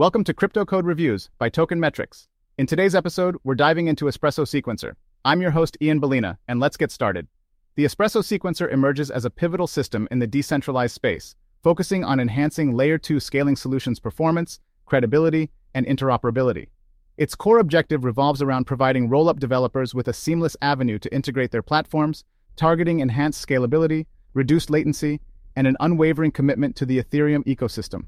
Welcome to Crypto Code Reviews by Token Metrics. In today's episode, we're diving into Espresso Sequencer. I'm your host, Ian Balina, and let's get started. The Espresso Sequencer emerges as a pivotal system in the decentralized space, focusing on enhancing Layer 2 scaling solutions performance, credibility, and interoperability. Its core objective revolves around providing roll-up developers with a seamless avenue to integrate their platforms, targeting enhanced scalability, reduced latency, and an unwavering commitment to the Ethereum ecosystem.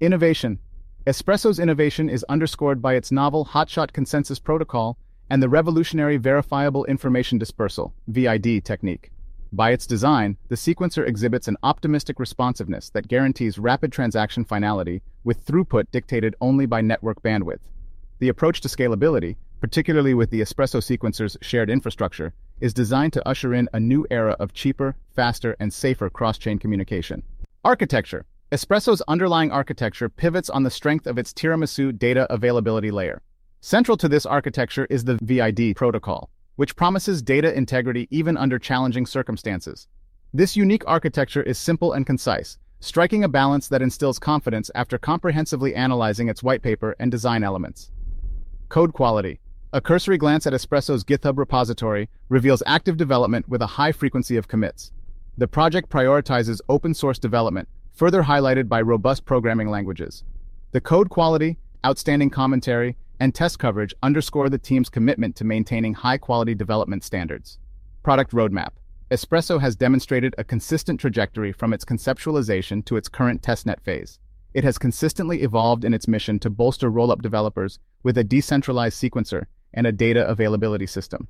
Innovation Espresso's innovation is underscored by its novel Hotshot Consensus Protocol and the revolutionary Verifiable Information Dispersal VID technique. By its design, the sequencer exhibits an optimistic responsiveness that guarantees rapid transaction finality with throughput dictated only by network bandwidth. The approach to scalability, particularly with the Espresso sequencer's shared infrastructure, is designed to usher in a new era of cheaper, faster, and safer cross-chain communication. Architecture Espresso's underlying architecture pivots on the strength of its tiramisu data availability layer. Central to this architecture is the VID protocol, which promises data integrity even under challenging circumstances. This unique architecture is simple and concise, striking a balance that instills confidence after comprehensively analyzing its white paper and design elements. Code quality. A cursory glance at Espresso's GitHub repository reveals active development with a high frequency of commits. The project prioritizes open source development, further highlighted by robust programming languages. The code quality, outstanding commentary, and test coverage underscore the team's commitment to maintaining high-quality development standards. Product Roadmap Espresso has demonstrated a consistent trajectory from its conceptualization to its current testnet phase. It has consistently evolved in its mission to bolster rollup developers with a decentralized sequencer and a data availability system.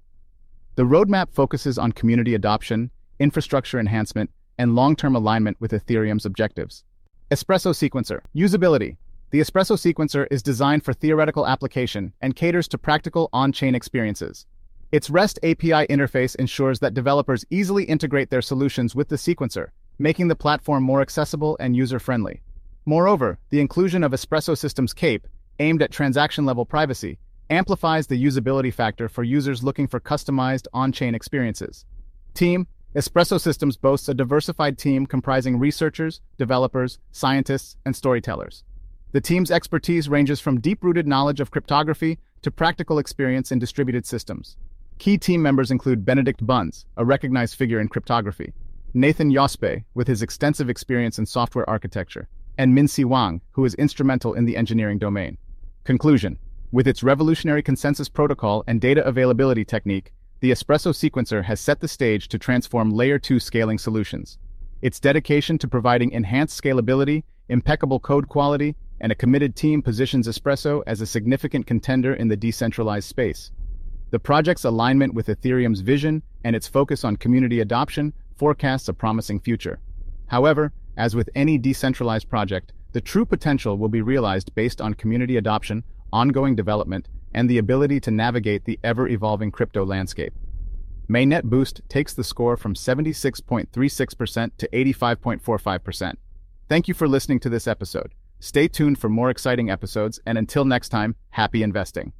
The roadmap focuses on community adoption, infrastructure enhancement, and long-term alignment with Ethereum's objectives. Espresso Sequencer Usability The Espresso Sequencer is designed for theoretical application and caters to practical on-chain experiences. Its REST API interface ensures that developers easily integrate their solutions with the sequencer, making the platform more accessible and user-friendly. Moreover, the inclusion of Espresso Systems CAPE, aimed at transaction-level privacy, amplifies the usability factor for users looking for customized on-chain experiences. Team, Espresso Systems boasts a diversified team comprising researchers, developers, scientists, and storytellers. The team's expertise ranges from deep-rooted knowledge of cryptography to practical experience in distributed systems. Key team members include Benedikt Bünz, a recognized figure in cryptography, Nathan Yospe, with his extensive experience in software architecture, and Min-Si Wang, who is instrumental in the engineering domain. Conclusion. With its revolutionary consensus protocol and data availability technique, the Espresso sequencer has set the stage to transform Layer 2 scaling solutions. Its dedication to providing enhanced scalability, impeccable code quality, and a committed team positions Espresso as a significant contender in the decentralized space. The project's alignment with Ethereum's vision and its focus on community adoption forecasts a promising future. However, as with any decentralized project, the true potential will be realized based on community adoption, ongoing development, and the ability to navigate the ever-evolving crypto landscape. Mainnet Boost takes the score from 76.36% to 85.45%. Thank you for listening to this episode. Stay tuned for more exciting episodes, and until next time, happy investing.